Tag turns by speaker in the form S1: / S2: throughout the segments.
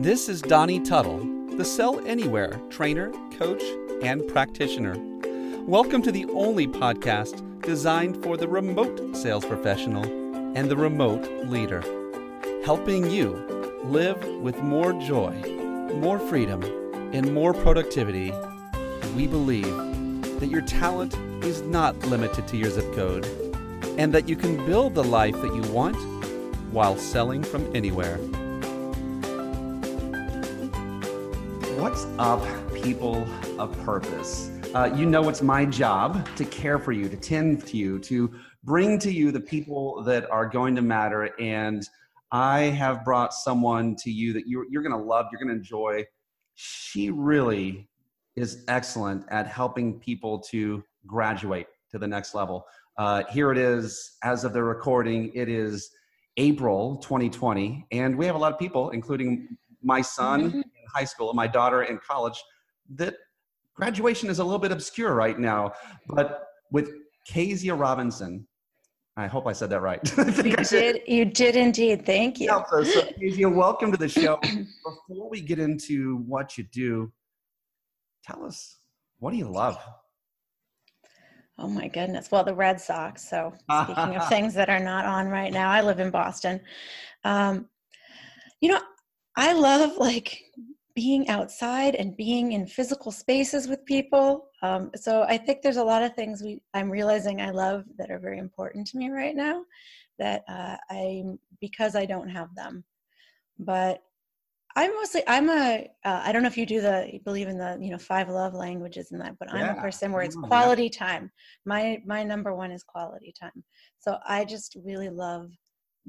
S1: This is Donnie Tuttle, the Sell Anywhere trainer, coach, and practitioner. Welcome to the only podcast designed for the remote sales professional and the remote leader, helping you live with more joy, more freedom, and more productivity. We believe that your talent is not limited to your zip code and that you can build the life that you want while selling from anywhere.
S2: What's up, people of purpose? Uh, you know, it's my job to care for you, to tend to you, to bring to you the people that are going to matter. And I have brought someone to you that you're, you're going to love, you're going to enjoy. She really is excellent at helping people to graduate to the next level. Uh, here it is, as of the recording, it is April 2020, and we have a lot of people, including my son mm-hmm. High school and my daughter in college, that graduation is a little bit obscure right now. But with Keziah Robinson, I hope I said that right.
S3: you did. did. You did indeed. Thank you. Yeah,
S2: so, so Keziah, welcome to the show. Before we get into what you do, tell us what do you love?
S3: Oh my goodness. Well, the Red Sox. So speaking of things that are not on right now, I live in Boston. Um, you know, I love like being outside and being in physical spaces with people. Um, so I think there's a lot of things we I'm realizing I love that are very important to me right now that uh, I because I don't have them. But I'm mostly I'm a uh, I don't know if you do the you believe in the you know five love languages and that, but I'm a person where it's quality yeah. time. My my number one is quality time. So I just really love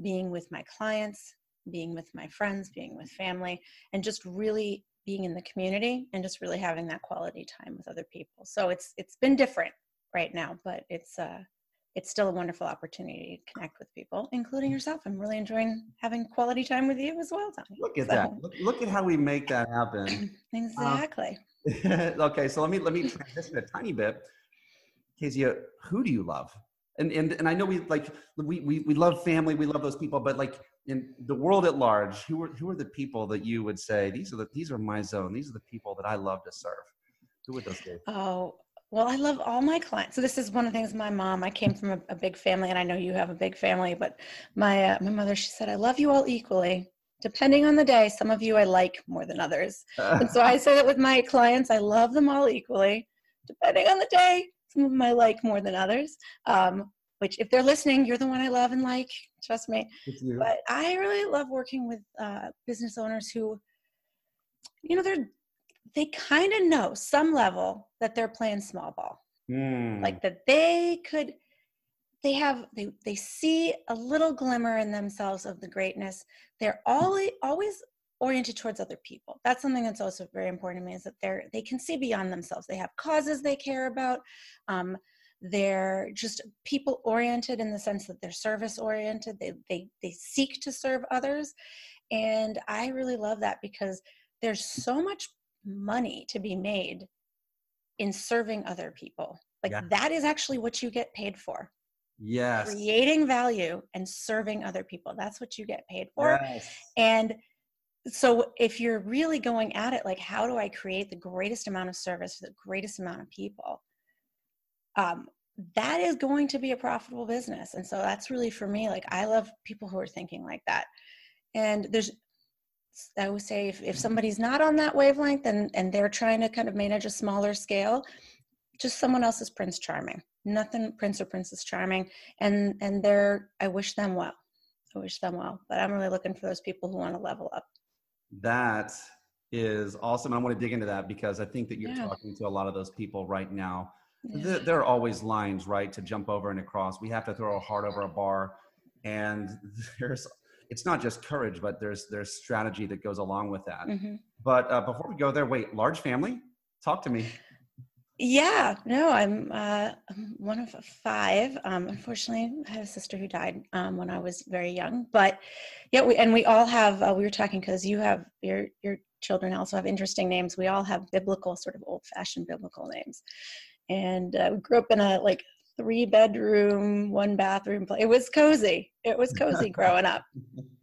S3: being with my clients, being with my friends, being with family, and just really being in the community and just really having that quality time with other people. So it's it's been different right now, but it's uh it's still a wonderful opportunity to connect with people, including yourself. I'm really enjoying having quality time with you as well, Tommy.
S2: Look at so. that. Look, look, at how we make that happen.
S3: exactly.
S2: Um, okay, so let me let me transition a tiny bit. Keziah, who do you love? And and and I know we like we we we love family, we love those people, but like in the world at large, who are who are the people that you would say these are the these are my zone, these are the people that I love to serve? Who would those be?
S3: Oh, well, I love all my clients. So this is one of the things. My mom, I came from a, a big family, and I know you have a big family. But my uh, my mother, she said, "I love you all equally, depending on the day. Some of you I like more than others." and so I say that with my clients, I love them all equally, depending on the day. Some of them I like more than others. Um, which, if they're listening, you're the one I love and like. Trust me. But I really love working with uh, business owners who, you know, they're they kind of know some level that they're playing small ball mm. like that they could they have they they see a little glimmer in themselves of the greatness they're always always oriented towards other people that's something that's also very important to me is that they're they can see beyond themselves they have causes they care about um, they're just people oriented in the sense that they're service oriented they, they they seek to serve others and i really love that because there's so much money to be made in serving other people. Like yeah. that is actually what you get paid for.
S2: Yes.
S3: Creating value and serving other people. That's what you get paid for. Yes. And so if you're really going at it like how do I create the greatest amount of service for the greatest amount of people? Um, that is going to be a profitable business. And so that's really for me, like I love people who are thinking like that. And there's I would say if, if somebody's not on that wavelength and, and they're trying to kind of manage a smaller scale, just someone else's Prince Charming. Nothing Prince or Princess Charming. And and they're I wish them well. I wish them well. But I'm really looking for those people who want to level up.
S2: That is awesome. I want to dig into that because I think that you're yeah. talking to a lot of those people right now. Yeah. There are always lines, right, to jump over and across. We have to throw a heart over a bar. And there's it's not just courage, but there's there's strategy that goes along with that. Mm-hmm. But uh, before we go there, wait, large family, talk to me.
S3: Yeah, no, I'm, uh, I'm one of five. Um, unfortunately, I have a sister who died um, when I was very young. But yeah, we and we all have. Uh, we were talking because you have your your children also have interesting names. We all have biblical, sort of old-fashioned biblical names, and uh, we grew up in a like three bedroom, one bathroom. Place. It was cozy. It was cozy growing up.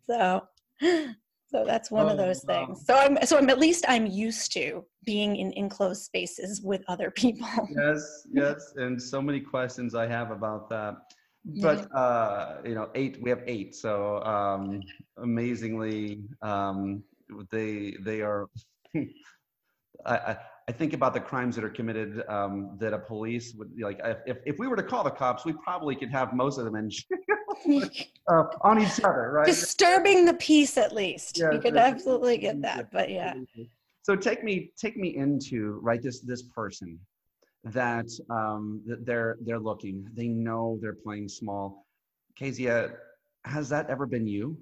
S3: So, So that's one oh, of those wow. things. So I'm so I'm at least I'm used to being in enclosed spaces with other people.
S2: yes, yes, and so many questions I have about that. But uh, you know, eight we have eight, so um, amazingly, um, they they are. I, I think about the crimes that are committed um, that a police would like. If, if we were to call the cops, we probably could have most of them in jail uh, on each other, right?
S3: Disturbing the peace, at least. Yeah, you could absolutely get that, but yeah.
S2: So take me take me into right this this person that um, that they're they're looking. They know they're playing small. Keziah, has that ever been you?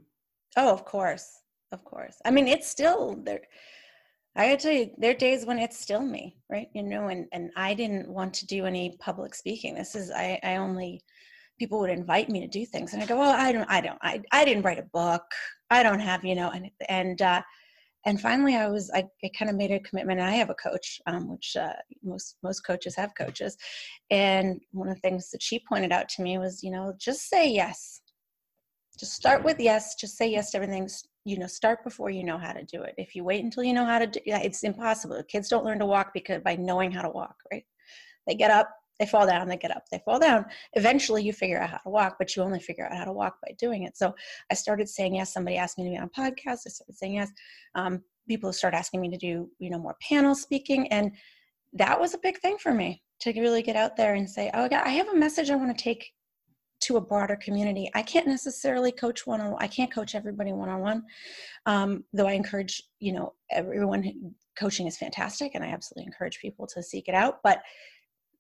S3: Oh, of course, of course. I mean, it's still there I gotta tell you, there are days when it's still me, right? You know, and and I didn't want to do any public speaking. This is I I only people would invite me to do things, and I go, well, I don't, I don't, I I didn't write a book. I don't have, you know, and and uh, and finally, I was I, I kind of made a commitment. And I have a coach, um, which uh, most most coaches have coaches, and one of the things that she pointed out to me was, you know, just say yes. Just start with yes. Just say yes to everything you know start before you know how to do it. If you wait until you know how to do it's impossible. Kids don't learn to walk because by knowing how to walk right? They get up they fall down they get up they fall down. Eventually you figure out how to walk but you only figure out how to walk by doing it. So i started saying yes. Somebody asked me to be on podcasts. I started saying yes. Um, people start asking me to do you know more panel speaking and that was a big thing for me to really get out there and say oh i have a message i want to take to a broader community. I can't necessarily coach one on. One. I can't coach everybody one on one, though I encourage you know everyone. Coaching is fantastic, and I absolutely encourage people to seek it out. But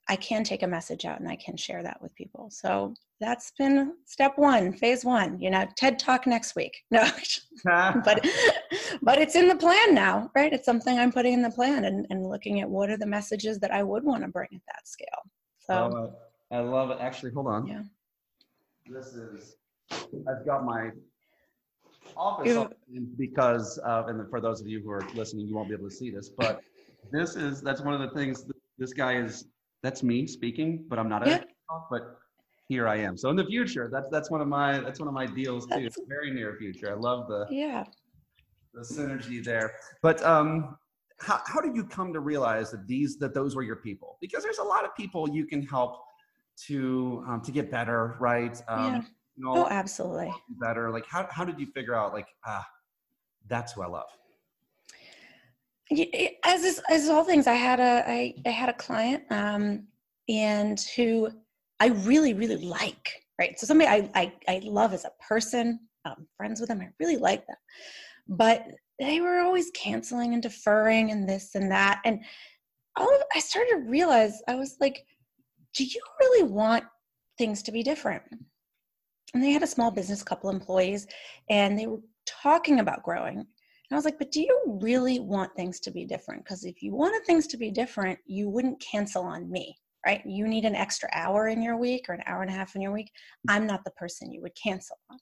S3: I can take a message out and I can share that with people. So that's been step one, phase one. You know, TED Talk next week. No, but but it's in the plan now, right? It's something I'm putting in the plan and, and looking at what are the messages that I would want to bring at that scale. So
S2: I love it. Actually, hold on. Yeah this is, I've got my office because, of, and for those of you who are listening, you won't be able to see this, but this is, that's one of the things, this guy is, that's me speaking, but I'm not yeah. a, but here I am. So in the future, that's, that's one of my, that's one of my deals too. That's, very near future. I love the,
S3: yeah,
S2: the synergy there. But, um, how, how did you come to realize that these that those were your people because there's a lot of people you can help to um, to get better, right?
S3: Um, yeah. You know, oh, absolutely.
S2: Better. Like, how how did you figure out like ah, that's who I love?
S3: As is, as all things, I had a I, I had a client um, and who I really really like, right? So somebody I I, I love as a person, um, friends with them, I really like them, but they were always canceling and deferring and this and that, and all of, I started to realize I was like do you really want things to be different? And they had a small business, couple employees, and they were talking about growing. And I was like, but do you really want things to be different? Because if you wanted things to be different, you wouldn't cancel on me, right? You need an extra hour in your week or an hour and a half in your week. I'm not the person you would cancel on.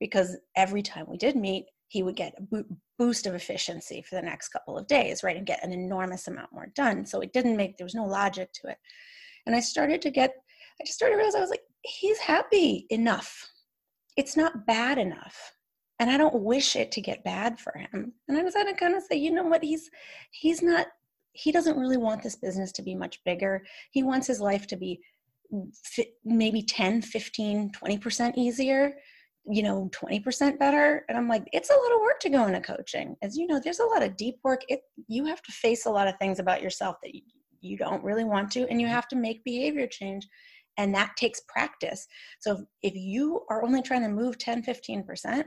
S3: Because every time we did meet, he would get a boost of efficiency for the next couple of days, right? And get an enormous amount more done. So it didn't make, there was no logic to it. And I started to get, I just started to realize I was like, he's happy enough. It's not bad enough. And I don't wish it to get bad for him. And I was at to kind of say, you know what, he's he's not he doesn't really want this business to be much bigger. He wants his life to be maybe 10, 15, 20% easier, you know, 20% better. And I'm like, it's a lot of work to go into coaching. As you know, there's a lot of deep work. It you have to face a lot of things about yourself that you, you don't really want to and you have to make behavior change and that takes practice. So if you are only trying to move 10 15%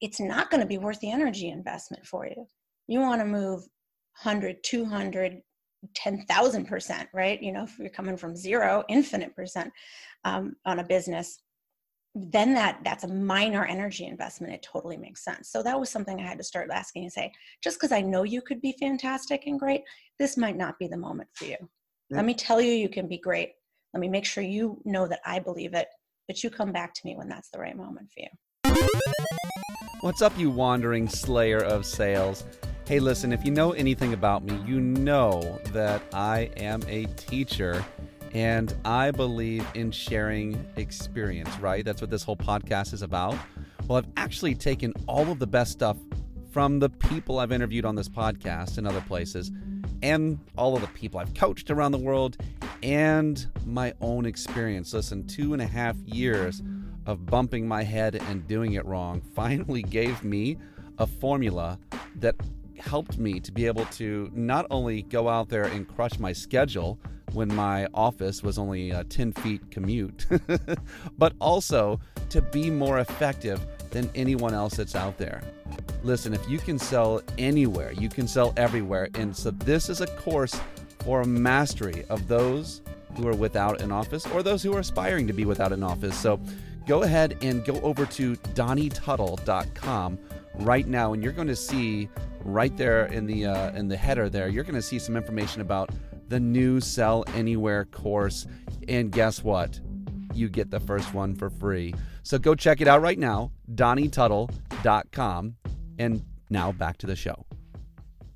S3: it's not going to be worth the energy investment for you. You want to move 100 200 10,000%, right? You know, if you're coming from zero, infinite percent um, on a business, then that that's a minor energy investment. It totally makes sense. So that was something i had to start asking and say just because i know you could be fantastic and great this might not be the moment for you. Yeah. let me tell you you can be great. Let me make sure you know that i believe it but you come back to me when that's the right moment for you.
S1: What's up you wandering slayer of sales hey listen if you know anything about me you know that i am a teacher and I believe in sharing experience, right? That's what this whole podcast is about. Well, I've actually taken all of the best stuff from the people I've interviewed on this podcast and other places, and all of the people I've coached around the world, and my own experience. Listen, two and a half years of bumping my head and doing it wrong finally gave me a formula that helped me to be able to not only go out there and crush my schedule when my office was only a 10 feet commute, but also to be more effective than anyone else that's out there. Listen, if you can sell anywhere, you can sell everywhere. And so this is a course for a mastery of those who are without an office or those who are aspiring to be without an office. So go ahead and go over to donnietuttle.com right now and you're going to see right there in the uh, in the header there you're going to see some information about the new sell anywhere course. And guess what? You get the first one for free. So go check it out right now donnietuttle.com and now back to the show.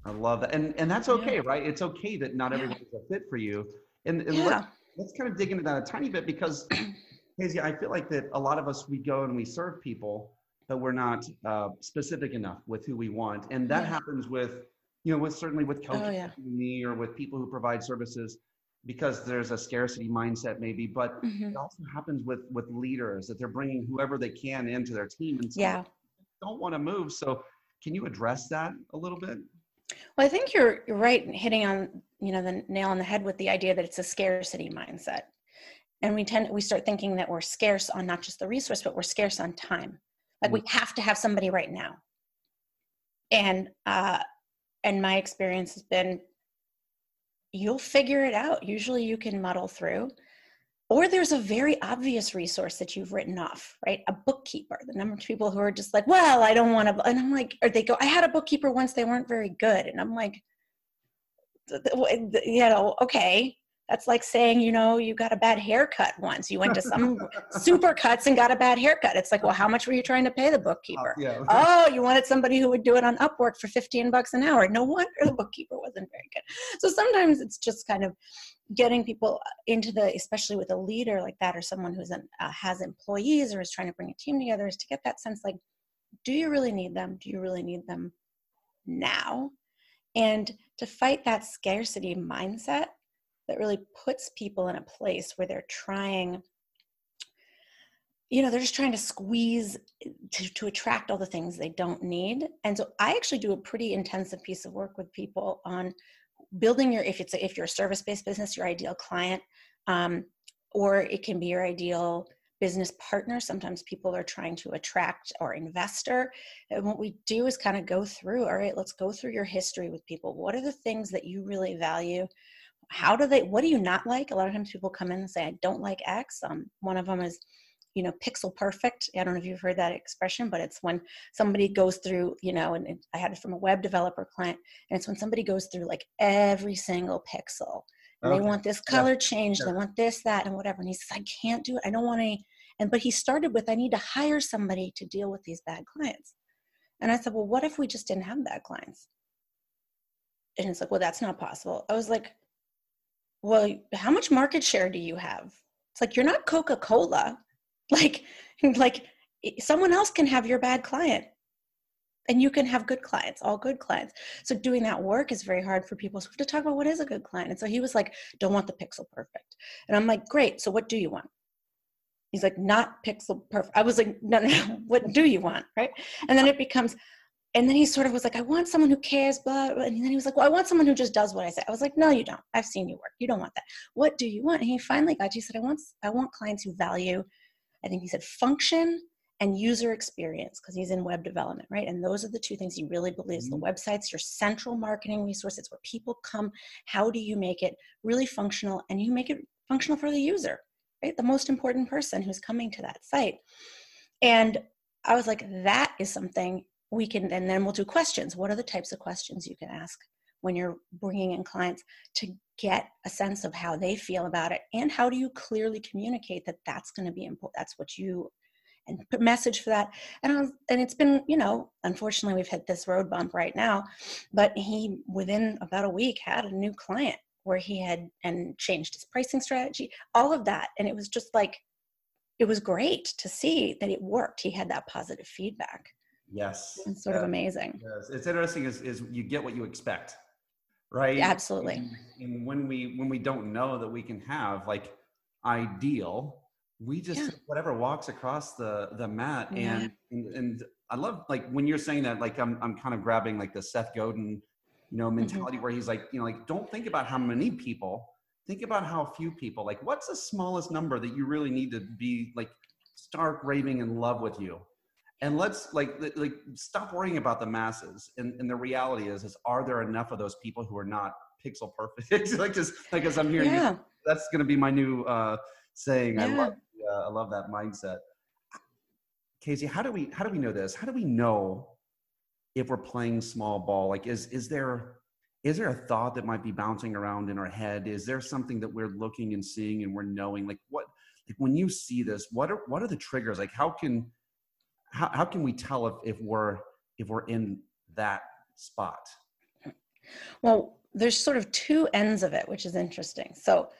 S2: I love that. And and that's okay yeah. right? It's okay that not everyone's yeah. a fit for you. And, and yeah. let's, let's kind of dig into that a tiny bit because Keziah, I feel like that a lot of us we go and we serve people but we're not uh, specific enough with who we want, and that yeah. happens with you know with certainly with coaching oh, yeah. me or with people who provide services because there's a scarcity mindset maybe but mm-hmm. it also happens with with leaders that they're bringing whoever they can into their team and
S3: yeah
S2: don't want to move so can you address that a little bit
S3: well i think you're, you're right hitting on you know the nail on the head with the idea that it's a scarcity mindset and we tend we start thinking that we're scarce on not just the resource but we're scarce on time like we have to have somebody right now. And uh, and my experience has been you'll figure it out. Usually you can muddle through. Or there's a very obvious resource that you've written off, right? A bookkeeper. The number of people who are just like, well, I don't want to, and I'm like, or they go, I had a bookkeeper once, they weren't very good. And I'm like, you know, okay, that's like saying, you know, you got a bad haircut once. You went to some super cuts and got a bad haircut. It's like, well, how much were you trying to pay the bookkeeper? Uh, yeah. oh, you wanted somebody who would do it on Upwork for 15 bucks an hour. No wonder the bookkeeper wasn't very good. So sometimes it's just kind of getting people into the, especially with a leader like that or someone who's an, uh, has employees or is trying to bring a team together, is to get that sense like, do you really need them? Do you really need them now? And to fight that scarcity mindset that really puts people in a place where they're trying you know they're just trying to squeeze to, to attract all the things they don't need. And so i actually do a pretty intensive piece of work with people on building your if it's a, if you're a service-based business your ideal client um, or it can be your ideal business partner. Sometimes people are trying to attract or investor. And what we do is kind of go through all right let's go through your history with people. What are the things that you really value how do they what do you not like? A lot of times people come in and say i don't like x. Um, one of them is you know pixel perfect. I don't know if you've heard that expression but it's when somebody goes through you know and i had it from a web developer client and it's when somebody goes through like every single pixel and okay. they want this color yeah. changed they want this that and whatever and he says i can't do it. I don't want any and but he started with i need to hire somebody to deal with these bad clients. And i said well what if we just didn't have bad clients? And it's like well that's not possible. I was like well how much market share do you have? It's like you're not coca-cola. Like like someone else can have your bad client. And you can have good clients all good clients. So doing that work is very hard for people. So we have to talk about what is a good client. And so he was like don't want the pixel perfect. And i'm like great. So what do you want? He's like not pixel perfect i was like no no no. What do you want? Right? And then it becomes and then he sort of was like, I want someone who cares, blah, blah. And then he was like, Well, I want someone who just does what I say. I was like, No, you don't. I've seen you work. You don't want that. What do you want? And he finally got, he said, I want, I want clients who value, I think he said function and user experience because he's in web development, right? And those are the two things he really believes. Mm-hmm. The website's your central marketing resource. It's where people come. How do you make it really functional? And you make it functional for the user, right? The most important person who's coming to that site. And I was like, that is something we can and then we'll do questions. What are the types of questions you can ask when you're bringing in clients to get a sense of how they feel about it? And how do you clearly communicate that that's going to be important that's what you and put message for that? And was, and it's been you know unfortunately we've hit this road bump right now but he within about a week had a new client where he had and changed his pricing strategy all of that. And it was just like it was great to see that it worked. He had that positive feedback
S2: Yes.
S3: It's sort of amazing.
S2: Yes. It's interesting is, is you get what you expect, right?
S3: Yeah, absolutely.
S2: And, and, when we when we don't know that we can have like ideal, we just
S3: Yeah.
S2: whatever walks across the the mat
S3: Yeah.
S2: and, and and I love like when you're saying that like I'm I'm kind of grabbing like the Seth Godin you know mm-hmm. mentality where he's like you know like don't think about how many people think about how few people like what's the smallest number that you really need to be like stark raving in love with you and let's like like stop worrying about the masses. And, and the reality is is are there enough of those people who are not pixel perfect? Like just like as i'm hearing you
S3: Yeah.
S2: that's going to be my new uh saying. I love uh, i love that mindset. Keziah how do we how do we know this? How do we know if we're playing small ball? Like is is there is there a thought that might be bouncing around in our head? Is there something that we're looking and seeing and we're knowing? Like what like when you see this what are what are the triggers? Like how can how, how can we tell if, if we're if we're in that spot
S3: Well, there's sort of two ends of it, which is interesting. So,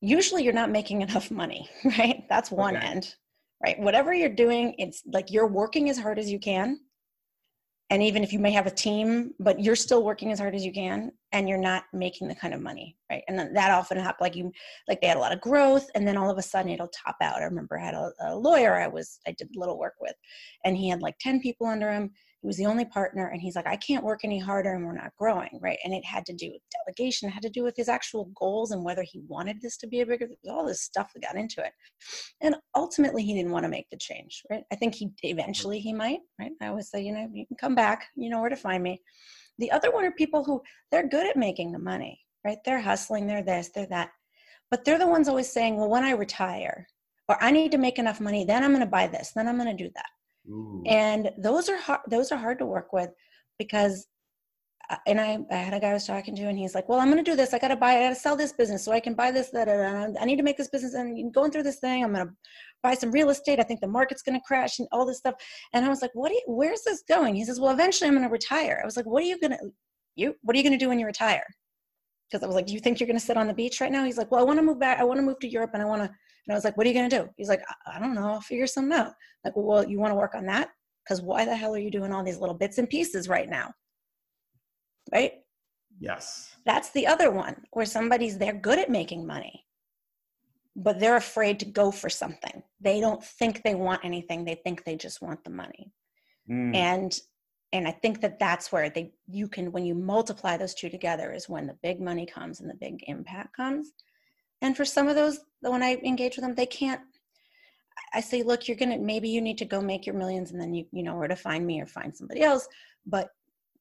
S3: usually you're not making enough money, right? That's one
S2: Okay.
S3: end, right? Whatever you're doing, it's like you're working as hard as you can. And even if you may have a team, but you're still working as hard as you can and you're not making the kind of money, right? And then that often happens like you, like they had a lot of growth and then all of a sudden it'll top out. I remember I had a, a lawyer I was, I did little work with and he had like 10 people under him was the only partner and he's like i can't work any harder and we're not growing right? And it had to do with delegation it had to do with his actual goals and whether he wanted this to be a bigger all this stuff that got into it. And ultimately he didn't want to make the change right? I think he eventually he might right? I always say you know you can come back you know where to find me. The other one are people who they're good at making the money right? They're hustling they're this they're that. But they're the ones always saying well when i retire or i need to make enough money then i'm going to buy this then i'm going to do that And those are hard those are hard to work with because uh, and I, I had a guy I was talking to and he's like well i'm going to do this. I got to buy i got to sell this business so i can buy this that i need to make this business and going through this thing. I'm going to buy some real estate. I think the market's going to crash and all this stuff. And i was like what do you, where's this going? He says well eventually i'm going to retire. I was like what are you going to you what are you going to do when you retire? Because i was like do you think you're going to sit on the beach right now? He's like well i want to move back i want to move to europe and i want to and i was like what are you going to do he's like I, I don't know i'll figure something out like, well, you want to work on that? Because why the hell are you doing all these little bits and pieces right now? Right?
S2: yes
S3: That's the other one where somebody's they're good at making money, but they're afraid to go for something. They don't think they want anything. They think they just want the money.
S2: Mm.
S3: And and I think that that's where they you can when you multiply those two together is when the big money comes and the big impact comes. And for some of those, when I engage with them, they can't I say, look, you're gonna maybe you need to go make your millions and then you you know where to find me or find somebody else. But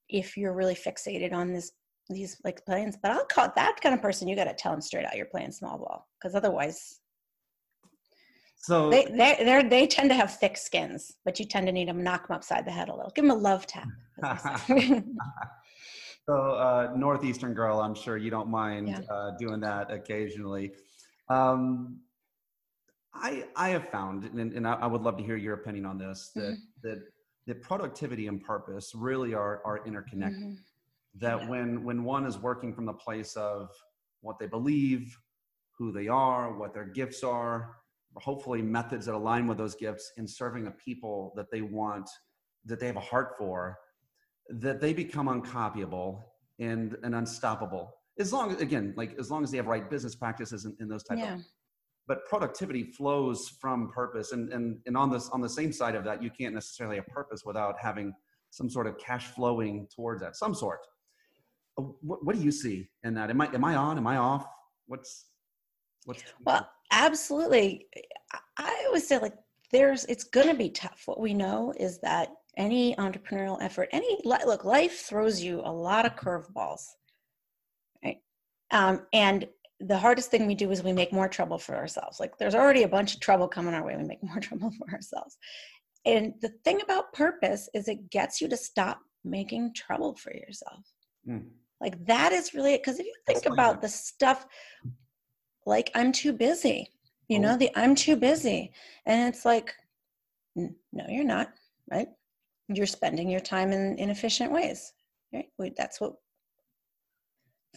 S3: if you're really fixated on this these like plans, but I'll call that kind of person, you gotta tell them straight out you're playing small ball. Because otherwise
S2: so
S3: they they they they tend to have thick skins, but you tend to need them knock them upside the head a little. Give them a love tap. as they say.
S2: So, uh, Northeastern girl, I'm sure you don't mind
S3: Yeah.
S2: uh, doing that occasionally. Um, I I have found, and, and I, I would love to hear your opinion on this, that
S3: Mm-hmm.
S2: that that productivity and purpose really are are interconnected.
S3: Mhm.
S2: That
S3: Yeah.
S2: when when one is working from the place of what they believe, who they are, what their gifts are, hopefully methods that align with those gifts, in serving the people that they want, that they have a heart for, that they become uncopyable and, and unstoppable as long as again like as long as they have right business practices and, and those type
S3: Yeah.
S2: of but productivity flows from purpose and, and and on this on the same side of that you can't necessarily have purpose without having some sort of cash flowing towards that some sort Uh, what, what do you see in that am i am i on am i off what's what's
S3: Well, absolutely. I- I always say like there's it's going to be tough. What we know is that any entrepreneurial effort, any look, life throws you a lot of curveballs, right? Um, and the hardest thing we do is we make more trouble for ourselves. Like there's already a bunch of trouble coming our way. We make more trouble for ourselves. And the thing about purpose is it gets you to stop making trouble for yourself.
S2: Mm.
S3: Like that is really because if you think
S2: Explain
S3: about the stuff like I'm too busy, you
S2: Oh.
S3: know, the I'm too busy. And it's like, no, you're not, right? You're spending your time in inefficient ways, right? We, that's what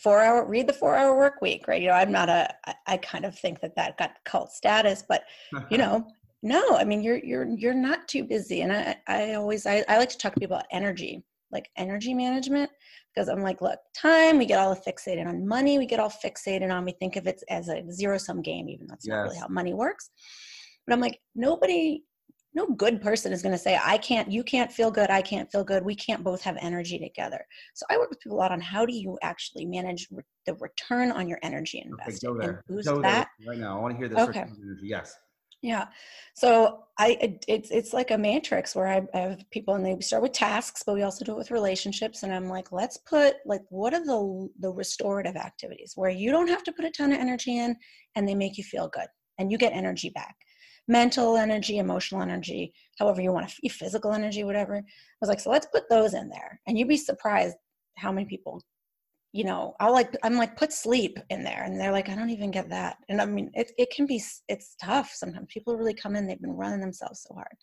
S3: four hour, read the four hour work week, right? You know, I'm not a, I, I kind of think that that got cult status, but you know, no i mean you're you're you're not too busy and i i always i, I like to talk to people about energy like energy management because i'm like look time we get all fixated on money we get all fixated on we think of it as a zero sum game even though that's yes. not really how money works but i'm like nobody no good person is going to say i can't you can't feel good i can't feel good we can't both have energy together. So i work with people a lot on how do you actually manage re- the return on your energy investment
S2: okay, go there.
S3: and boost
S2: go
S3: that?
S2: there right now. I want to hear this
S3: okay.
S2: yes.
S3: Yeah. So i it, it's it's like a matrix where I, I have people and they start with tasks but we also do it with relationships and i'm like let's put like what are the the restorative activities where you don't have to put a ton of energy in and they make you feel good and you get energy back mental energy, emotional energy, however you want to, physical energy, whatever. I was like, so let's put those in there. And you'd be surprised how many people, you know, I'll like, I'm like, put sleep in there. And they're like, I don't even get that. And I mean, it, it can be, it's tough sometimes. People really come in, they've been running themselves so hard.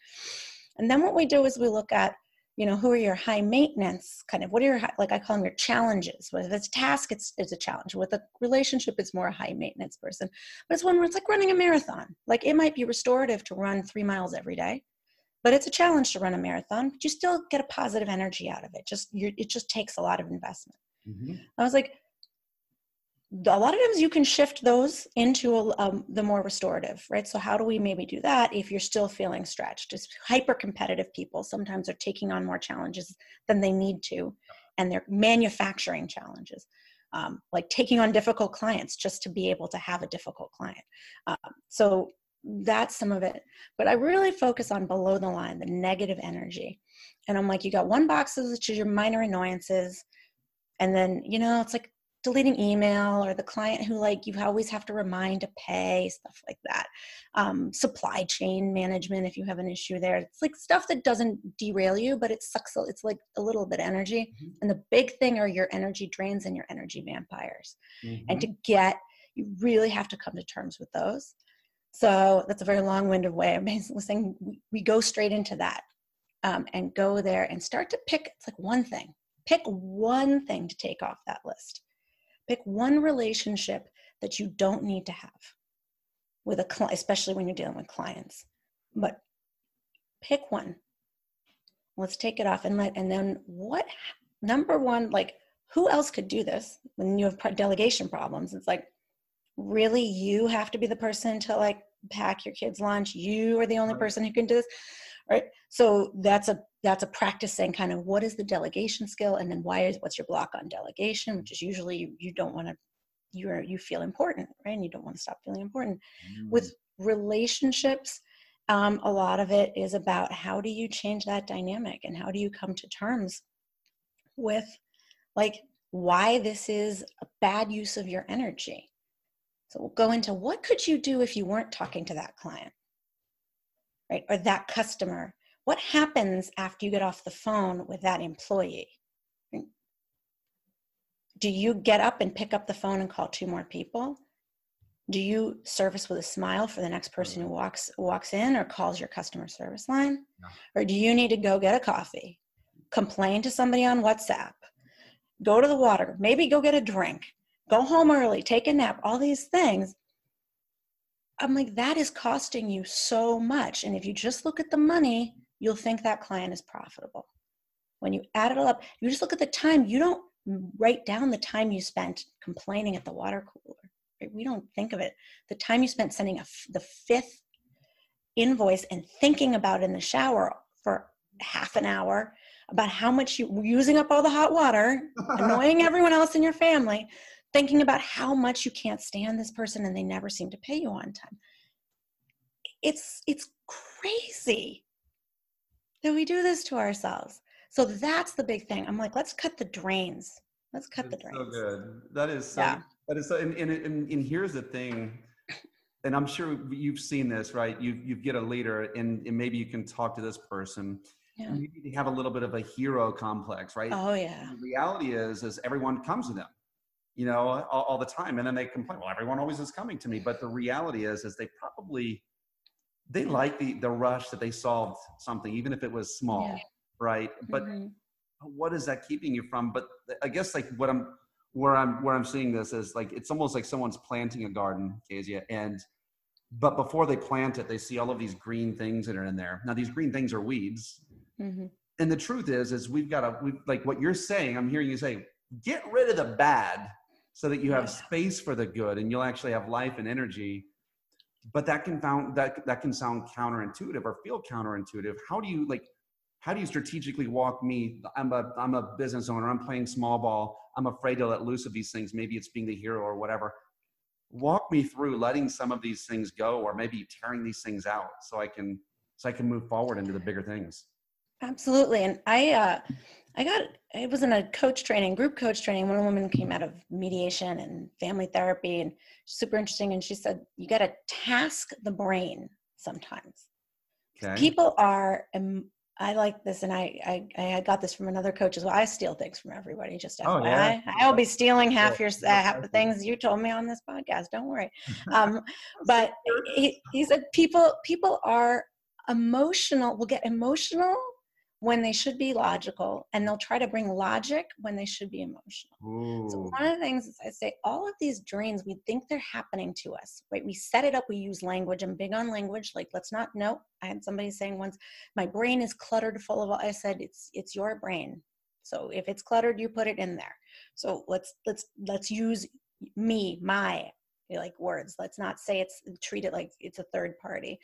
S3: And then what we do is we look at you know who are your high maintenance kind of what are your like i call them your challenges. With it's task it's, it's a challenge. With a relationship it's more a high maintenance person. But it's one where it's like running a marathon. Like it might be restorative to run three miles every day but it's a challenge to run a marathon but you still get a positive energy out of it. Just you're it just takes a lot of investment. Mm-hmm. i was like a lot of times you can shift those into um, the more restorative, right? So how do we maybe do that if you're still feeling stretched? Just hyper competitive people sometimes are taking on more challenges than they need to, and they're manufacturing challenges, um, like taking on difficult clients just to be able to have a difficult client. Um, so that's some of it. But I really focus on below the line, the negative energy. And I'm like, you got one box, which is your minor annoyances. And then, you know, it's like deleting email or the client who like you always have to remind to pay stuff like that. Um, supply chain management if you have an issue there. It's like stuff that doesn't derail you but it sucks it's like a little bit energy. Mm-hmm. and the big thing are your energy drains and your energy vampires. Mm-hmm. and to get you really have to come to terms with those. So that's a very long-winded way of basically saying we go straight into that um, and go there and start to pick it's like one thing. Pick one thing to take off that list Pick one relationship that you don't need to have with a client, especially when you're dealing with clients. But pick one. Let's take it off and let, and then what, number one, like who else could do this when you have delegation problems? It's like, really, you have to be the person to like pack your kids' lunch. You are the only person who can do this right so that's a that's a practicing kind of what is the delegation skill and then why is what's your block on delegation which is usually you, you don't want to you're you feel important right and you don't want to stop feeling important mm. with relationships um, a lot of it is about how do you change that dynamic and how do you come to terms with like why this is a bad use of your energy so we'll go into what could you do if you weren't talking to that client right? Or that customer. What happens after you get off the phone with that employee? Do you get up and pick up the phone and call two more people? Do you service with a smile for the next person who mm-hmm. walks walks in or calls your customer service line? No. Or do you need to go get a coffee? Complain to somebody on WhatsApp? Go to the water, maybe go get a drink, go home early, take a nap, all these things I'm like, that is costing you so much. And if you just look at the money, you'll think that client is profitable. When you add it all up, you just look at the time. You don't write down the time you spent complaining at the water cooler. Right? We don't think of it. The time you spent sending a, the fifth invoice and thinking about in the shower for half an hour about how much you were using up all the hot water, annoying everyone else in your family thinking about how much you can't stand this person and they never seem to pay you on time it's it's crazy that we do this to ourselves so that's the big thing i'm like let's cut the drains let's cut
S2: that's
S3: the drains
S2: so good that is so yeah. that is so and, and, and, and here's the thing and i'm sure you've seen this right you you get a leader and, and maybe you can talk to this person yeah. you have a little bit of a hero complex right
S3: oh yeah
S2: the reality is is everyone comes to them you know, all, all, the time. And then they complain, well, everyone always is coming to me. But the reality is, is they probably, they like the, the rush that they solved something, even if it was small. Yeah. Right. But mm-hmm. what is that keeping you from? But I guess like what I'm, where I'm, where I'm seeing this is like, it's almost like someone's planting a garden, Keziah, and but before they plant it, they see all of these green things that are in there. Now, these green things are weeds. Mm-hmm. And the truth is, is we've got to, like what you're saying, I'm hearing you say, get rid of the bad so that you have yeah. space for the good and you'll actually have life and energy. But that can found that that can sound counterintuitive or feel counterintuitive. How do you like how do you strategically walk me? I'm a I'm a business owner, I'm playing small ball, I'm afraid to let loose of these things. Maybe it's being the hero or whatever walk me through letting some of these things go or maybe tearing these things out so i can so i can move forward into the bigger things
S3: absolutely and i uh i got i was in a coach training group coach training one woman came out of mediation and family therapy and super interesting and she said you got to task the brain sometimes okay. people are I like this, and I, I I got this from another coach as well. I steal things from everybody. Just FYI, oh, yeah. I'll be stealing half your uh, half the things you told me on this podcast. Don't worry. Um, but he, he said people people are emotional. Will get emotional when they should be logical and they'll try to bring logic when they should be emotional. Ooh. So one of the things is I say all of these dreams we think they're happening to us, right? We set it up, we use language. I'm big on language. Like let's not no. I had somebody saying once, my brain is cluttered full of I said it's it's your brain. So if it's cluttered, you put it in there. So let's let's let's use me, my like words. Let's not say it's treat it like it's a third party.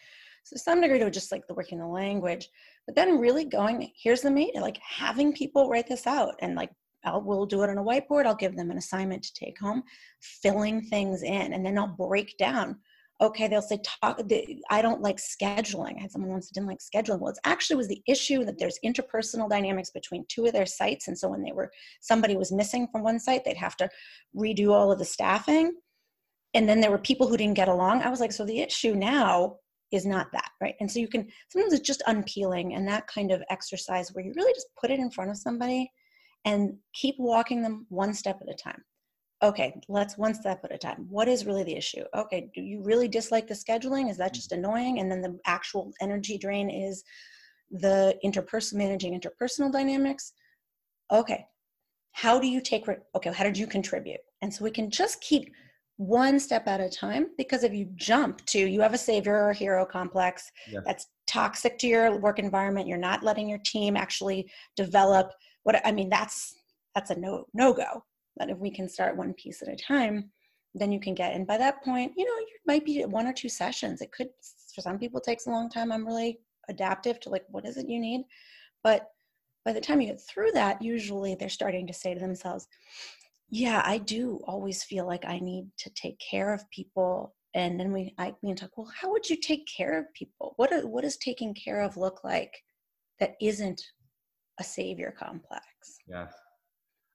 S3: So some degree to just like the working the language, but then really going, here's the meat, like having people write this out and like I'll we'll do it on a whiteboard. I'll give them an assignment to take home, filling things in, and then I'll break down. Okay, they'll say, talk, I don't like scheduling. I had someone once who didn't like scheduling. Well, it's actually was the issue that there's interpersonal dynamics between two of their sites. And so when they were, somebody was missing from one site, they'd have to redo all of the staffing. And then there were people who didn't get along. I was like, so the issue now is not that, right? And so you can, sometimes it's just unpeeling and that kind of exercise where you really just put it in front of somebody and keep walking them one step at a time. Okay, let's one step at a time. What is really the issue? Okay, do you really dislike the scheduling? Is that mm-hmm. just annoying? And then the actual energy drain is the interpersonal managing interpersonal dynamics. Okay, how do you take, okay, how did you contribute? And so we can just keep one step at a time because if you jump to you have a savior or hero complex yeah. that's toxic to your work environment you're not letting your team actually develop what i mean that's that's a no no go but if we can start one piece at a time then you can get and by that point you know you might be one or two sessions. It could for some people takes a long time. I'm really adaptive to like what is it you need? But by the time you get through that usually they're starting to say to themselves yeah i do always feel like i need to take care of people and then we i mean talk well how would you take care of people? What what does taking care of look like that isn't a savior complex?
S2: Yes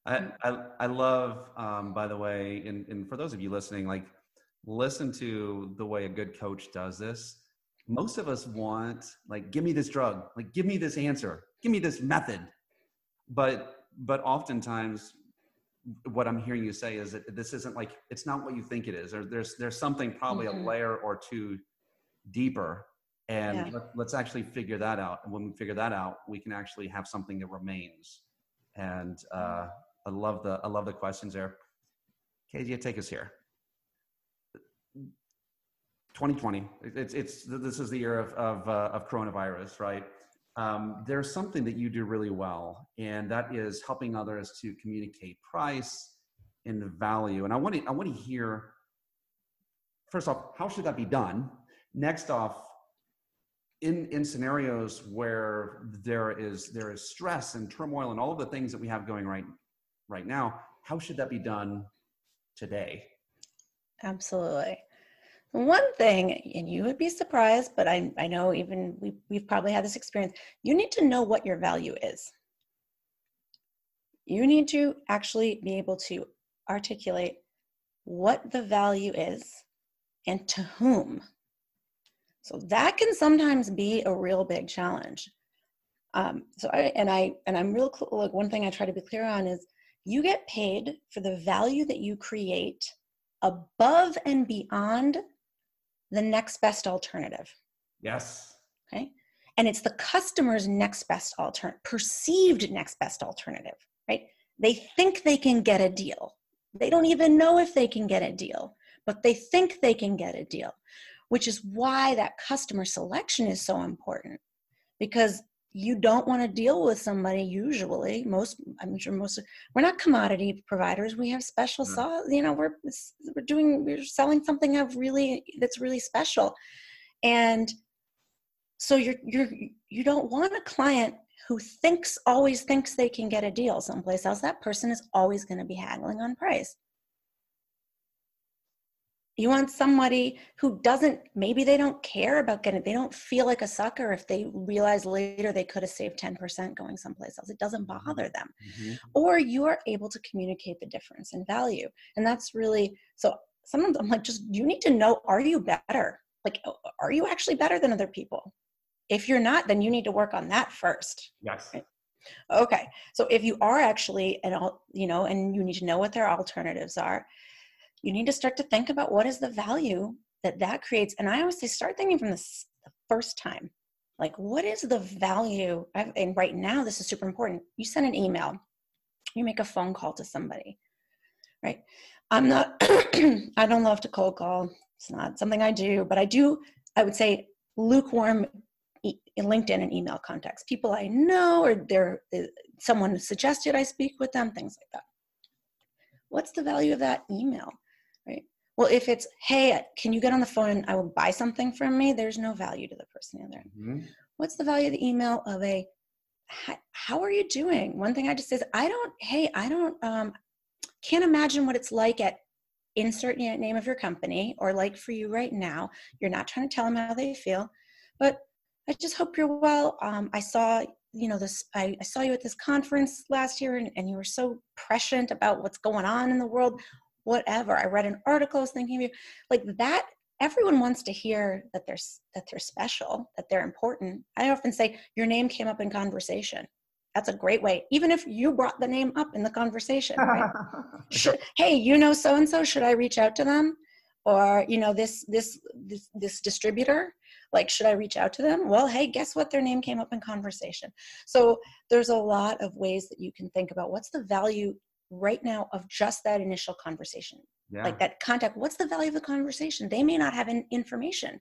S2: i mm. i, I love um, by the way and, and for those of you listening like listen to the way a good coach does this. Most of us want like give me this drug. Like give me this answer. Give me this method. But but oftentimes what I'm hearing you say is that this isn't like it's not what you think it is. Or there's there's something probably mm-hmm. a layer or two deeper, and yeah. let, us actually figure that out. And when we figure that out, we can actually have something that remains. And uh, I love the I love the questions there. Keziah, take us here. 2020. It's it's this is the year of of, uh, of coronavirus, right? Um, there's something that you do really well, and that is helping others to communicate price and value. And I want to I want to hear first off, how should that be done? Next off, in in scenarios where there is there is stress and turmoil and all of the things that we have going right right now, how should that be done today?
S3: Absolutely. One thing, and you would be surprised, but I, I know even we, we've probably had this experience, you need to know what your value is. You need to actually be able to articulate what the value is and to whom. So that can sometimes be a real big challenge. Um, so I and I and I'm real like one thing I try to be clear on is you get paid for the value that you create above and beyond the next best alternative.
S2: Yes.
S3: Okay. And it's the customer's next best alternative, perceived next best alternative, right? They think they can get a deal. They don't even know if they can get a deal, but they think they can get a deal. which is why that customer selection is so important because you don't want to deal with somebody usually most i'm sure most we're not commodity providers we have special mm-hmm. you know we're we're doing we're selling something of really that's really special. And so you're you're you don't want a client who thinks always thinks they can get a deal someplace else. That person is always going to be haggling on price you want somebody who doesn't maybe they don't care about getting they don't feel like a sucker if they realize later they could have saved 10% going someplace else. It doesn't mm-hmm. bother them. Mm-hmm. or you are able to communicate the difference in value. And that's really so sometimes i'm like just you need to know are you better? Like are you actually better than other people? If you're not then you need to work on that first.
S2: Yes. Right?
S3: okay. So if you are actually and all you know and you need to know what their alternatives are you need to start to think about what is the value that that creates. And i always say start thinking from the, the first time. Like what is the value? I've, and right now this is super important. You send an email. You make a phone call to somebody right? I'm not i don't love to cold call. It's not something i do but i do i would say lukewarm in linkedin and email contacts. People i know or they're uh, someone suggested i speak with them things like that. What's the value of that email? Well, if it's, hey, can you get on the phone and I will buy something from me? There's no value to the person in there. Mm-hmm. What's the value of the email of a, how are you doing? One thing I just says, I don't, hey, I don't, um, can't imagine what it's like at insert name of your company or like for you right now. You're not trying to tell them how they feel, but I just hope you're well. Um, I saw, you know, this, I, I, saw you at this conference last year and, and you were so prescient about what's going on in the world whatever. I read an article, I was thinking of you. Like that, everyone wants to hear that they're that they're special, that they're important. I often say your name came up in conversation. That's a great way, even if you brought the name up in the conversation. Right? should, hey, you know so and so. Should I reach out to them? Or you know this this this this distributor like should i reach out to them well hey guess what their name came up in conversation so there's a lot of ways that you can think about what's the value right now of just that initial conversation. Yeah. like that contact what's the value of the conversation? They may not have an information.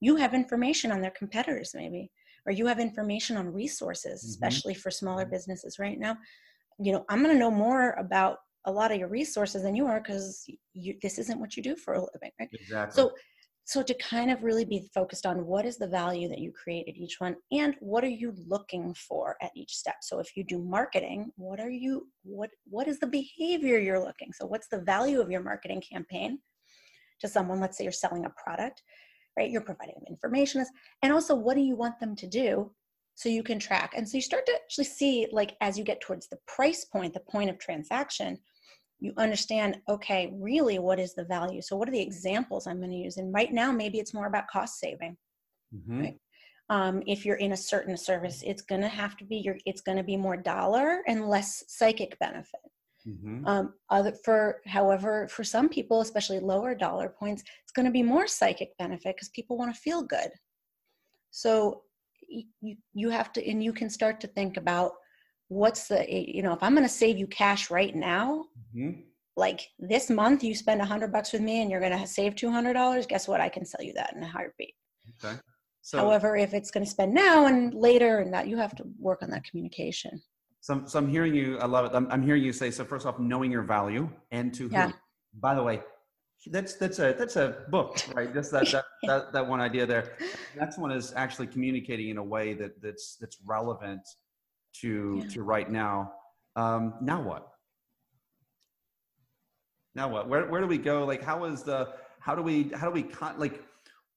S3: You have information on their competitors maybe or you have information on resources mm-hmm. especially for smaller businesses right now. You know i'm going to know more about a lot of your resources than you are because this isn't what you do for a living right?
S2: Exactly.
S3: so so to kind of really be focused on what is the value that you create at each one and what are you looking for at each step. So if you do marketing what are you what what is the behavior you're looking so what's the value of your marketing campaign to someone let's say you're selling a product right? You're providing them information and also what do you want them to do so you can track? And so you start to actually see like as you get towards the price point the point of transaction you understand okay really what is the value so what are the examples i'm going to use and right now maybe it's more about cost saving mm-hmm. right? um, if you're in a certain service it's going to have to be your it's going to be more dollar and less psychic benefit mm-hmm. um, other for however for some people especially lower dollar points it's going to be more psychic benefit because people want to feel good so you, you have to and you can start to think about what's the you know if i'm going to save you cash right now mm-hmm. like this month you spend a hundred bucks with me and you're going to save $200 guess what? I can sell you that in a heartbeat. Okay. So, however if it's going to spend now and later and that you have to work on that communication.
S2: So, so i'm hearing you i love it. I'm, I'm hearing you say so first off knowing your value and to yeah. who by the way that's that's a that's a book right? Just that that, that that one idea there. The next one is actually communicating in a way that that's that's relevant to yeah. to right now. Um, now what? Now what? Where where do we go? Like, how is the how do we how do we con- like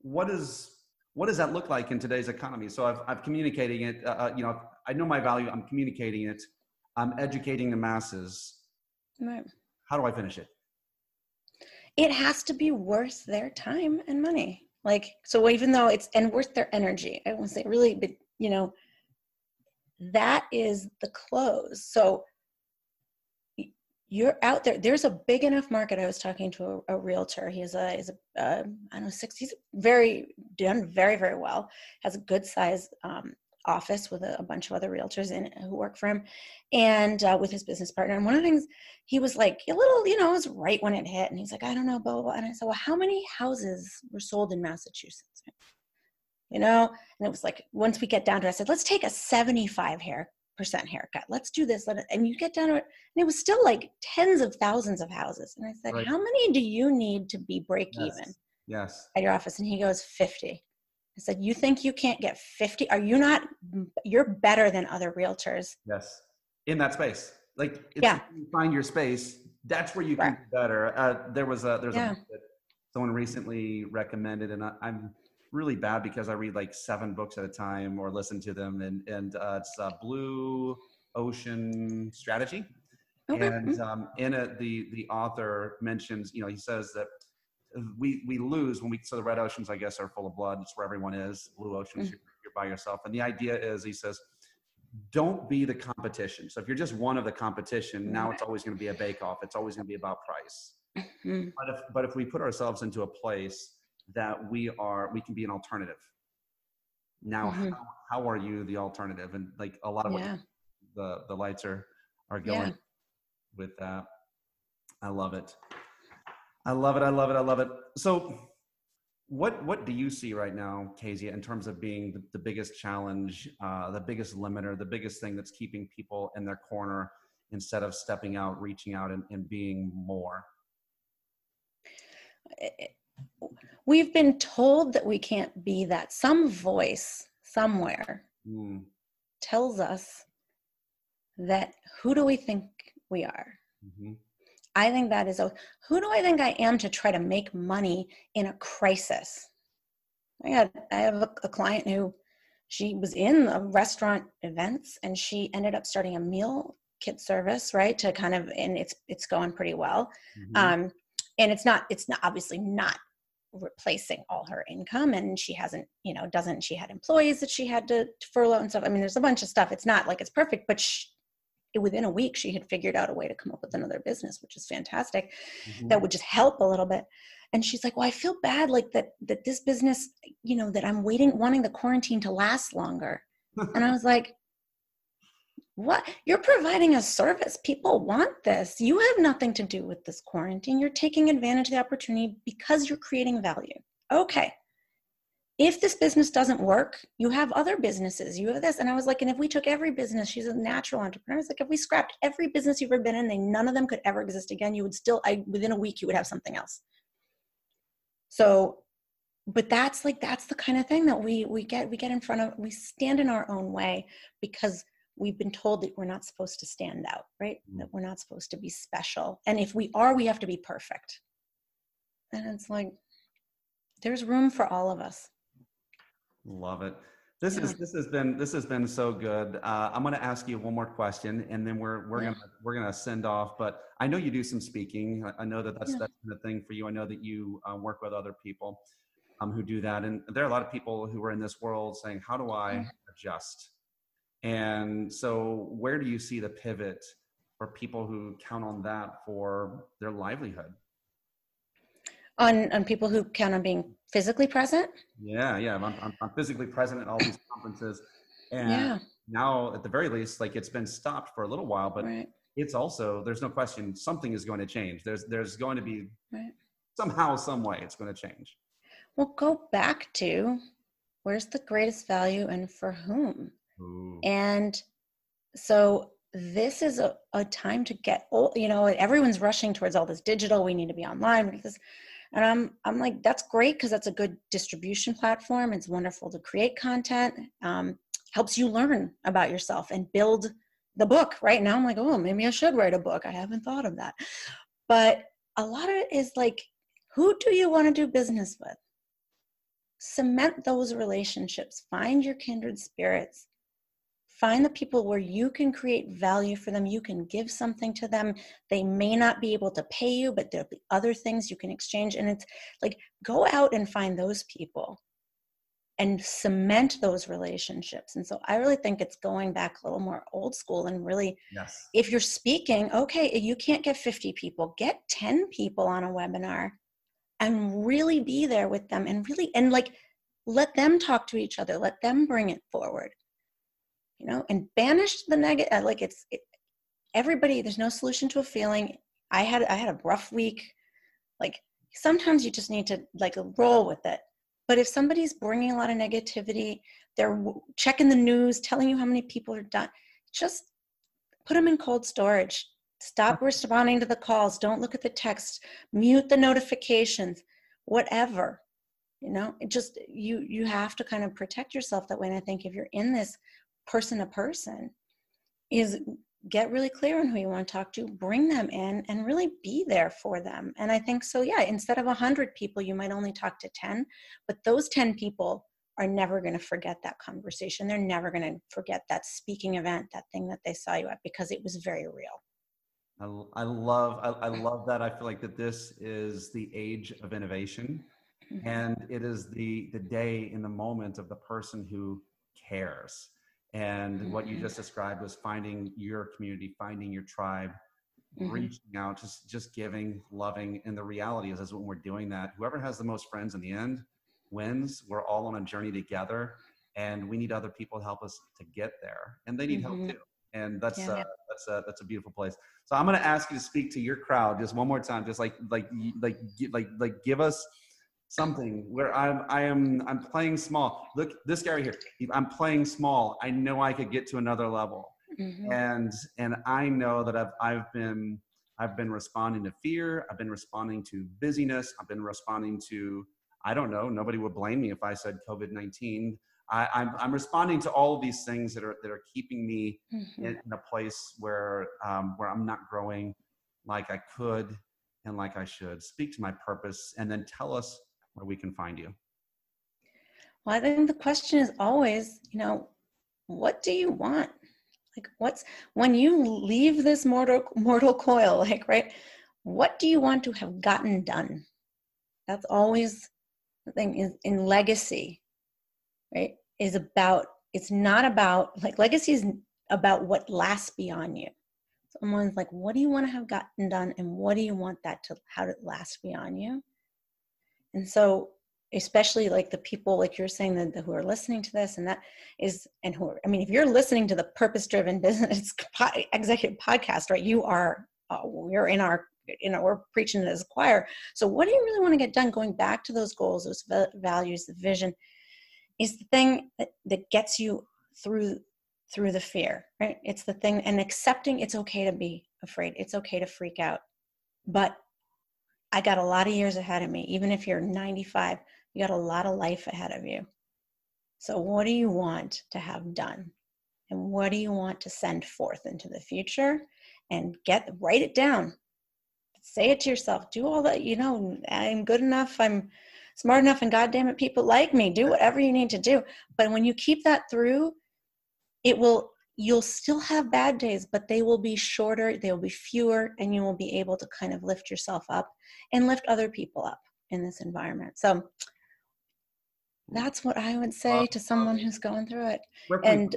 S2: what is what does that look like in today's economy? So I've I've communicating it. Uh, uh, you know, I know my value. I'm communicating it. I'm educating the masses. Right. How do I finish it?
S3: It has to be worth their time and money. Like so, even though it's and worth their energy. I won't say really, but you know, that is the close. So you're out there. There's a big enough market. I was talking to a, a realtor. He's a, he's a, uh, I don't know, six, he's very, done very, very well, has a good size um, office with a, a bunch of other realtors in who work for him and uh, with his business partner and one of the things he was like a little you know it was right when it hit and he's like i don't know blah blah, blah. and i said well how many houses were sold in massachusetts you know and it was like once we get down to it i said let's take a 75 hair percent haircut let's do this let it, and you get down to it and it was still like tens of thousands of houses and i said
S2: Right.
S3: how many do you need to be break
S2: Yes.
S3: even
S2: Yes.
S3: at your office and he goes 50 i said you think you can't get 50 are you not you're better than other realtors
S2: Yes. In that space. Like
S3: Yeah.
S2: you find your space. That's where you can
S3: Right.
S2: do better. Uh, there was a there's
S3: Yeah.
S2: a someone recently recommended, and I, I'm really bad because I read like seven books at a time or listen to them, and and uh, it's uh, Blue Ocean Strategy.
S3: Okay.
S2: And um, in it, the the author mentions, you know, he says that we we lose when we so the red oceans, I guess, are full of blood. It's where everyone is. Blue oceans,
S3: Mm.
S2: you're, you're by yourself. And the idea is, he says, don't be the competition. So if you're just one of the competition, now it's always going to be a bake off. It's always going to be about price.
S3: Mhm.
S2: But if but if we put ourselves into a place that we are, we can be an alternative. Now,
S3: Mhm.
S2: how, how are you the alternative? And like a lot of what
S3: yeah
S2: the the lights are are going
S3: Yeah.
S2: with that. I love it. I love it. I love it. I love it. So, what what do you see right now, Keziah, in terms of being the, the biggest challenge, uh, the biggest limiter, the biggest thing that's keeping people in their corner instead of stepping out, reaching out, and, and being more?
S3: it- we've been told that we can't be that. Some voice somewhere
S2: Mm,
S3: tells us that who do we think we are?
S2: Mhm.
S3: i think that is a who do i think i am to try to make money in a crisis? I had i have a, a client who she was in the restaurant events and she ended up starting a meal kit service right to kind of and it's it's going pretty well.
S2: Mhm.
S3: um, and it's not it's not obviously not replacing all her income and she hasn't you know doesn't she had employees that she had to, furlough and stuff. I mean there's a bunch of stuff. It's not like it's perfect but she, within a week she had figured out a way to come up with another business which is fantastic.
S2: Mhm.
S3: that would just help a little bit. And she's like well i feel bad like that that this business you know that i'm waiting wanting the quarantine to last longer. And i was like what? You're providing a service. People want this. You have nothing to do with this quarantine. You're taking advantage of the opportunity because you're creating value. Okay. If this business doesn't work you have other businesses. You have this. And i was like and if we took every business she's a natural entrepreneur. I was like if we scrapped every business you've ever been in they none of them could ever exist again you would still i within a week you would have something else. So but that's like that's the kind of thing that we we get we get in front of we stand in our own way because we've been told that we're not supposed to stand out right
S2: Mm.
S3: that we're not supposed to be special and if we are we have to be perfect and it's like there's room for all of us
S2: Love it. This
S3: Yeah.
S2: is this has been this has been so good. Uh, I'm going to ask you one more question, and then we're we're
S3: Yeah.
S2: gonna we're gonna send off. But I know you do some speaking. I- know that that's
S3: Yeah.
S2: that's the thing for you. I know that you uh, work with other people um, who do that, and there are a lot of people who are in this world saying, "How do I
S3: Yeah.
S2: adjust?" And so, where do you see the pivot for people who count on that for their livelihood?
S3: on on people who count on being physically present?
S2: Yeah, yeah. I'm, I'm, I'm physically present at all these conferences, and
S3: yeah.
S2: now at the very least like it's been stopped for a little while but
S3: right.
S2: it's also there's no question something is going to change. There's there's going to be
S3: right.
S2: somehow some way it's going to change.
S3: Well go back to where's the greatest value and for whom
S2: Ooh.
S3: and so this is a, a time to get old you know everyone's rushing towards all this digital we need to be online this. And i'm i'm like that's great because that's a good distribution platform it's wonderful to create content um, helps you learn about yourself and build the book right? Now i'm like oh maybe i should write a book i haven't thought of that. But a lot of it is like who do you want to do business with? Cement those relationships find your kindred spirits find the people where you can create value for them you can give something to them. They may not be able to pay you but there'll be other things you can exchange and it's like go out and find those people and cement those relationships. And so i really think it's going back a little more old school and really
S2: yes.
S3: if you're speaking okay you can't get 50 people get 10 people on a webinar and really be there with them and really and like let them talk to each other let them bring it forward you know, and banish the negative. Uh, like it's it, everybody. There's no solution to a feeling. I had I had a rough week. Like sometimes you just need to like roll with it. But if somebody's bringing a lot of negativity, they're checking the news, telling you how many people are done, just put them in cold storage. Stop responding to the calls. Don't look at the text. Mute the notifications. Whatever you know it just you you have to kind of protect yourself that way and i think if you're in this person to person is get really clear on who you want to talk to bring them in and really be there for them. And i think so yeah instead of 100 people you might only talk to 10 but those 10 people are never going to forget that conversation. They're never going to forget that speaking event that thing that they saw you at because it was very real.
S2: I, I love I, I love that. I feel like that this is the age of innovation mm-hmm. and it is the the day in the moment of the person who cares and mm-hmm. what you just described was finding your community finding your tribe mm-hmm. reaching out just just giving loving and the reality is is when we're doing that whoever has the most friends in the end wins we're all on a journey together and we need other people to help us to get there and they need help mm-hmm. too and that's yeah. uh, that's a that's a beautiful place so i'm going to ask you to speak to your crowd just one more time just like like like like like give us something where I'm I am I'm playing small. Look, this guy right here. I'm playing small. I know I could get to another level. Mm-hmm. And and I know that I've I've been I've been responding to fear. I've been responding to busyness. I've been responding to I don't know. Nobody would blame me if I said COVID nineteen. I'm I'm responding to all of these things that are that are keeping me mm-hmm. in, in, a place where um, where I'm not growing like I could and like I should. Speak to my purpose, and then tell us where we can find you?
S3: Well, I think the question is always, you know, what do you want? Like, what's when you leave this mortal mortal coil? Like, right? What do you want to have gotten done? That's always the thing. In, in legacy, right? Is about. It's not about like legacy is about what lasts beyond you. Someone's like, what do you want to have gotten done, and what do you want that to how to last beyond you? And so, especially like the people, like you're saying, that who are listening to this, and that is, and who are, I mean, if you're listening to the purpose driven business executive podcast, right, you are, uh, we're in our, you know, we're preaching it as a choir. So, what do you really want to get done? Going back to those goals, those values, the vision is the thing that, that gets you through through the fear right it's the thing and accepting it's okay to be afraid it's okay to freak out but I got a lot of years ahead of me. Even if you're 95, you got a lot of life ahead of you. So, what do you want to have done? And what do you want to send forth into the future? And get write it down. Say it to yourself. Do all that. You know, I'm good enough. I'm smart enough, and goddamn it, people like me. Do whatever you need to do. But when you keep that through, it will you'll still have bad days, but they will be shorter, they will be fewer, and you will be able to kind of lift yourself up and lift other people up in this environment. So that's what I would say to someone who's going through it. and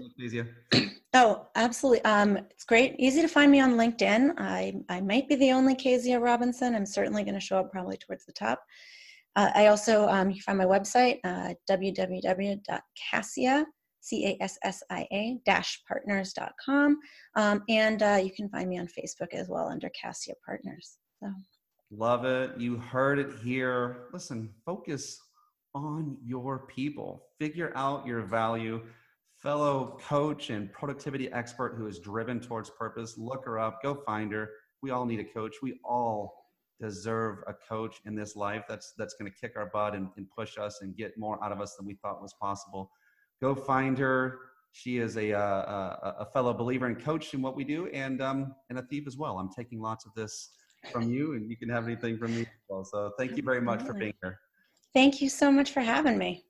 S3: oh, absolutely. Um, it's great. Easy to find me on LinkedIn. I, I might be the only Keziah Robinson. I'm certainly going to show up probably towards the top. Uh, I also, um, you can find my website, uh, www.cassia.com C-A-S-S-I-A dash partners.com. Um, and uh, you can find me on Facebook as well under Cassia Partners. So.
S2: Love it. You heard it here. Listen, focus on your people. Figure out your value. Fellow coach and productivity expert who is driven towards purpose, look her up, go find her. We all need a coach. We all deserve a coach in this life that's that's going to kick our butt and, and push us and get more out of us than we thought was possible go find her. She is a, uh, a, a fellow believer and coach in what we do, and um, and a thief as well. I'm taking lots of this from you, and you can have anything from me as well. So thank you very much for being here.
S3: Thank you so much for having me.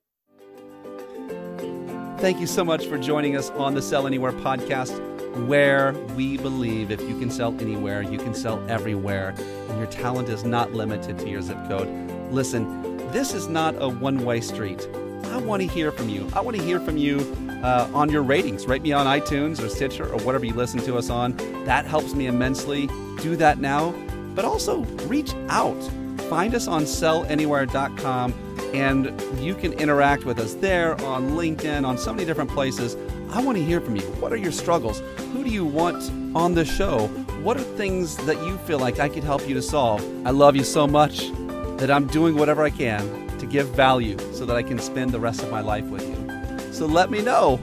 S1: Thank you so much for joining us on the Sell Anywhere podcast, where we believe if you can sell anywhere, you can sell everywhere, and your talent is not limited to your zip code. Listen, this is not a one way street. I want to hear from you. I want to hear from you uh, on your ratings. Rate me on iTunes or Stitcher or whatever you listen to us on. That helps me immensely. Do that now. But also reach out. Find us on sellanywhere.com and you can interact with us there on LinkedIn, on so many different places.
S2: I want to hear from you. What are your struggles? Who do you want on the show? What are things that you feel like I could help you to solve? I love you so much that I'm doing whatever I can give value so that I can spend the rest of my life with you. So let me know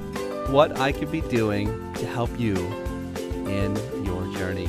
S2: what I could be doing to help you in your journey.